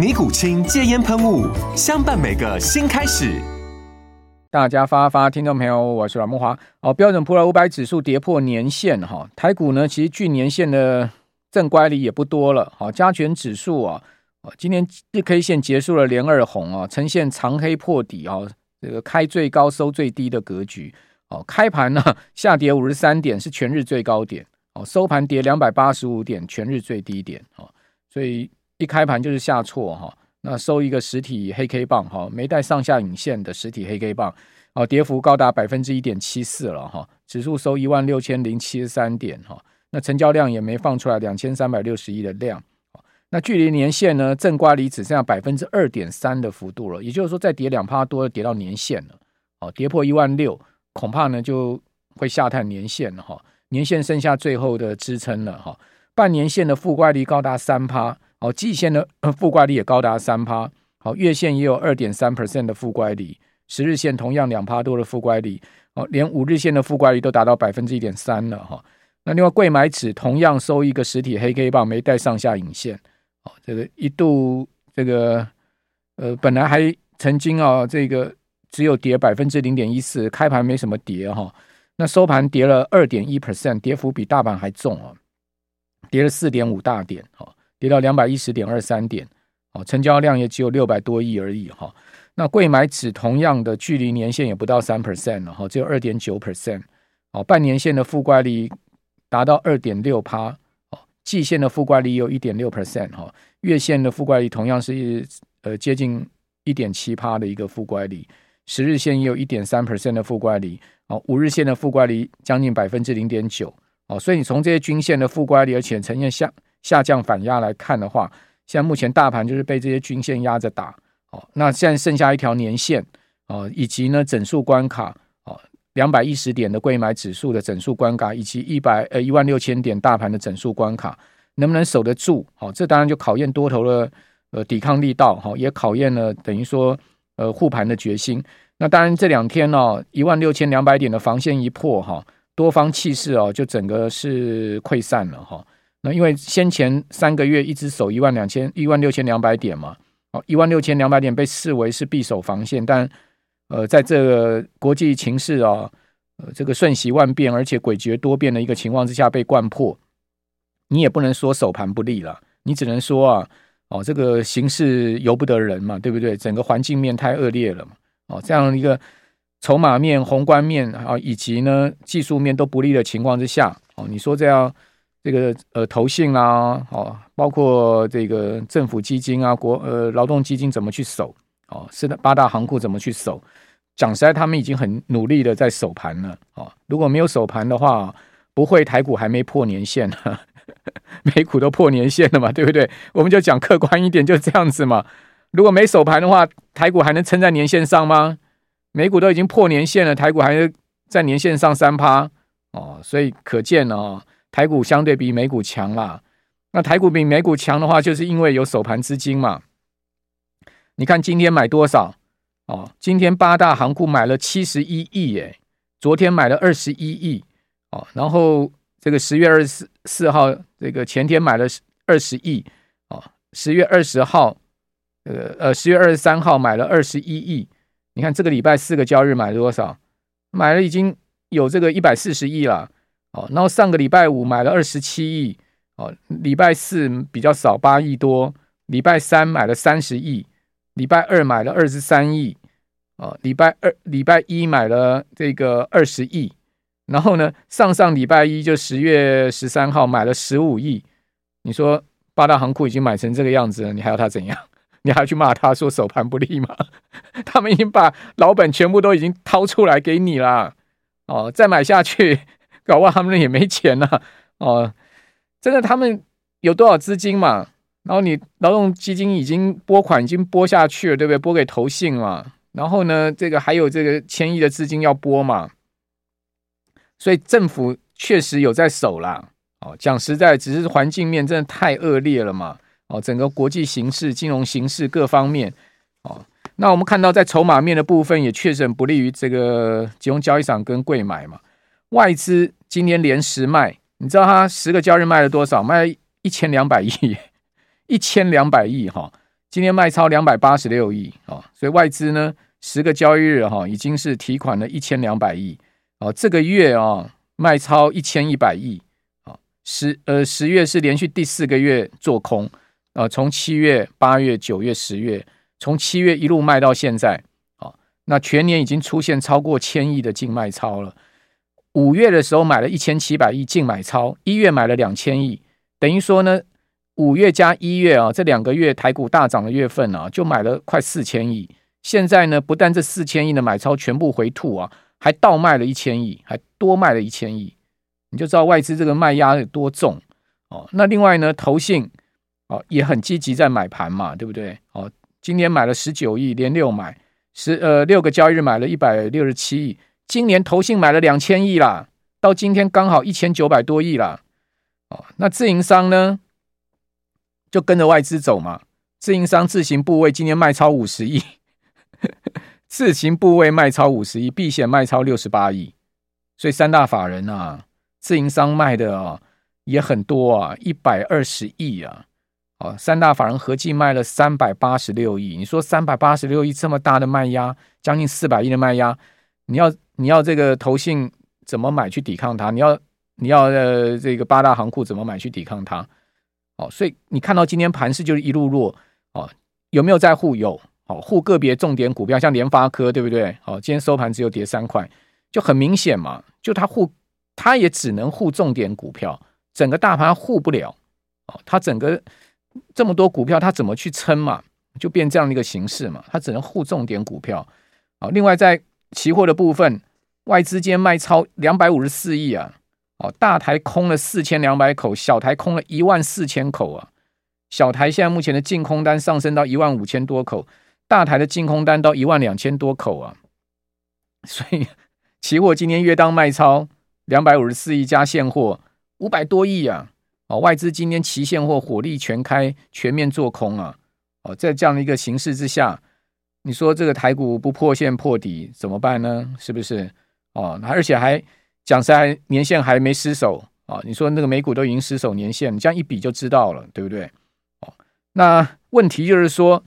尼古清戒烟喷雾，相伴每个新开始。大家发发，听众朋友，我是阮木华。哦，标准普尔五百指数跌破年线哈，台股呢，其实距年线的正乖离也不多了。好，加权指数啊，今天日 K 线结束了连二红啊，呈现长黑破底啊，这个开最高收最低的格局。哦，开盘呢 下跌五十三点，是全日最高点。哦，收盘跌两百八十五点，全日最低点。哦，所以。一开盘就是下挫哈，那收一个实体黑 K 棒哈，没带上下影线的实体黑 K 棒，哦，跌幅高达百分之一点七四了哈，指数收一万六千零七十三点哈，那成交量也没放出来两千三百六十亿的量，那距离年线呢正乖离只剩下百分之二点三的幅度了，也就是说再跌两趴多跌到年线了，哦，跌破一万六，恐怕呢就会下探年线了哈，年线剩下最后的支撑了哈，半年线的负乖离高达三趴。好，季线的 负乖离也高达三趴，好，月线也有二点三 percent 的负乖离，十日线同样两趴多的负乖离，哦，连五日线的负乖离都达到百分之一点三了哈。那另外，柜买指同样收一个实体黑 K 棒，没带上下影线，哦，这个一度这个呃，本来还曾经啊，这个只有跌百分之零点一四，开盘没什么跌哈，那收盘跌了二点一 percent，跌幅比大盘还重啊，跌了四点五大点哈。跌到两百一十点二三点，哦，成交量也只有六百多亿而已哈。那贵买指同样的距离年线也不到三 percent 了哈，只有二点九 percent。哦，半年线的负乖率达到二点六趴，哦，季线的负乖率有一点六 percent 哈，月线的负乖率同样是呃接近一点七趴的一个负乖率，十日线也有一点三 percent 的负乖率，哦，五日线的负乖率将近百分之零点九，哦，所以你从这些均线的负乖率，而且呈现下。下降反压来看的话，现在目前大盘就是被这些均线压着打，哦，那现在剩下一条年线，哦，以及呢整数关卡，哦，两百一十点的柜买指数的整数关卡，以及一百呃一万六千点大盘的整数关卡，能不能守得住？好，这当然就考验多头的呃抵抗力道，哈，也考验了等于说呃护盘的决心。那当然这两天呢，一万六千两百点的防线一破，哈，多方气势哦就整个是溃散了，哈。那因为先前三个月一直守一万两千一万六千两百点嘛，哦，一万六千两百点被视为是必守防线，但呃，在这个国际情势啊，呃，这个瞬息万变而且诡谲多变的一个情况之下被掼破，你也不能说守盘不利了，你只能说啊，哦，这个形势由不得人嘛，对不对？整个环境面太恶劣了嘛，哦，这样一个筹码面、宏观面啊，以及呢技术面都不利的情况之下，哦，你说这样。这个呃，投信啊，哦，包括这个政府基金啊，国呃劳动基金怎么去守？哦，是的，八大行库怎么去守？讲实在，他们已经很努力的在守盘了。哦，如果没有守盘的话，不会台股还没破年线呢，美股都破年线了嘛，对不对？我们就讲客观一点，就这样子嘛。如果没守盘的话，台股还能撑在年线上吗？美股都已经破年线了，台股还是在年线上三趴哦，所以可见哦。台股相对比美股强啦，那台股比美股强的话，就是因为有首盘资金嘛。你看今天买多少哦？今天八大行库买了七十一亿耶，昨天买了二十一亿哦，然后这个十月二十四号，这个前天买了二十亿哦，十月二十号，呃呃，十月二十三号买了二十一亿。你看这个礼拜四个交易日买了多少？买了已经有这个一百四十亿了。哦，然后上个礼拜五买了二十七亿，哦，礼拜四比较少八亿多，礼拜三买了三十亿，礼拜二买了二十三亿，哦，礼拜二、礼拜一买了这个二十亿，然后呢，上上礼拜一就十月十三号买了十五亿。你说八大行库已经买成这个样子了，你还要他怎样？你还要去骂他说手盘不利吗？他们已经把老本全部都已经掏出来给你了。哦，再买下去，搞不好他们也没钱了。哦，真的，他们有多少资金嘛？然后你劳动基金已经拨款已经拨下去了，对不对？拨给投信嘛。然后呢，这个还有这个千亿的资金要拨嘛。所以政府确实有在守啦。哦，讲实在，只是环境面真的太恶劣了嘛。哦，整个国际形势、金融形势各方面。哦，那我们看到在筹码面的部分，也确实很不利于这个集中交易场跟柜买嘛。外资今天连十卖，你知道他十个交易日卖了多少？卖一千两百亿。一千两百亿哈，今天卖超两百八十六亿啊，所以外资呢，十个交易日哈，已经是提款了一千两百亿哦。这个月啊，卖超一千一百亿啊，十呃十月是连续第四个月做空啊，从七月、八月、九月、十月，从七月一路卖到现在啊，那全年已经出现超过千亿的净卖超了。五月的时候买了一千七百亿净买超，一月买了两千亿，等于说呢。五月加一月啊，这两个月台股大涨的月份啊，就买了快四千亿。现在呢，不但这四千亿的买超全部回吐啊，还倒卖了一千亿，还多卖了一千亿。你就知道外资这个卖压有多重哦。那另外呢，投信哦也很积极在买盘嘛，对不对？哦，今年买了十九亿，连六买十呃六个交易日买了一百六十七亿。今年投信买了两千亿啦，到今天刚好一千九百多亿啦。哦，那自营商呢？就跟着外资走嘛，自营商自行部位今天卖超五十亿，自行部位卖超五十亿，避险卖超六十八亿，所以三大法人啊，自营商卖的啊也很多啊，一百二十亿啊，哦，三大法人合计卖了三百八十六亿，你说三百八十六亿这么大的卖压，将近四百亿的卖压，你要你要这个投信怎么买去抵抗它？你要你要呃这个八大行库怎么买去抵抗它？哦，所以你看到今天盘势就是一路弱哦，有没有在护？有哦，护个别重点股票，像联发科，对不对？哦，今天收盘只有跌三块，就很明显嘛，就它护，它也只能护重点股票，整个大盘护不了哦，它整个这么多股票，它怎么去撑嘛？就变这样的一个形式嘛，它只能护重点股票啊。另外在期货的部分，外资今天卖超两百五十四亿啊。哦，大台空了四千两百口，小台空了一万四千口啊。小台现在目前的净空单上升到一万五千多口，大台的净空单到一万两千多口啊。所以 期货今天约当卖超两百五十四亿加现货五百多亿啊。哦，外资今天期现货火力全开，全面做空啊。哦，在这样的一个形势之下，你说这个台股不破线破底怎么办呢？是不是？哦，而且还。讲实在，年限还没失守啊！你说那个美股都已经失守年限，你这样一比就知道了，对不对？哦，那问题就是说，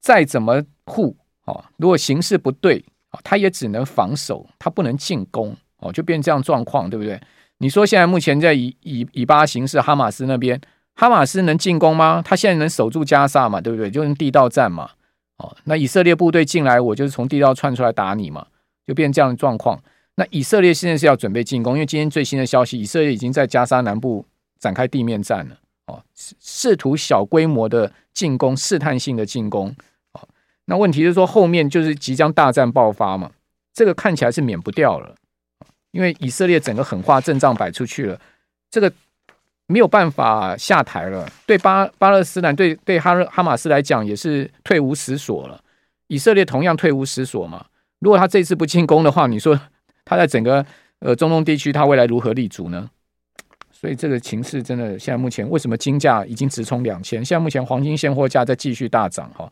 再怎么护啊，如果形势不对啊，他也只能防守，他不能进攻哦，就变这样状况，对不对？你说现在目前在以以以巴形势，哈马斯那边，哈马斯能进攻吗？他现在能守住加萨嘛？对不对？就是地道战嘛。哦，那以色列部队进来，我就是从地道窜出来打你嘛，就变这样的状况。那以色列现在是要准备进攻，因为今天最新的消息，以色列已经在加沙南部展开地面战了，哦，试图小规模的进攻，试探性的进攻，哦，那问题是说后面就是即将大战爆发嘛，这个看起来是免不掉了，因为以色列整个狠话阵仗摆出去了，这个没有办法下台了，对巴巴勒斯坦对对哈哈马斯来讲也是退无实所了，以色列同样退无实所嘛，如果他这次不进攻的话，你说？他在整个呃中东地区，他未来如何立足呢？所以这个情势真的，现在目前为什么金价已经直冲两千？现在目前黄金现货价在继续大涨哈。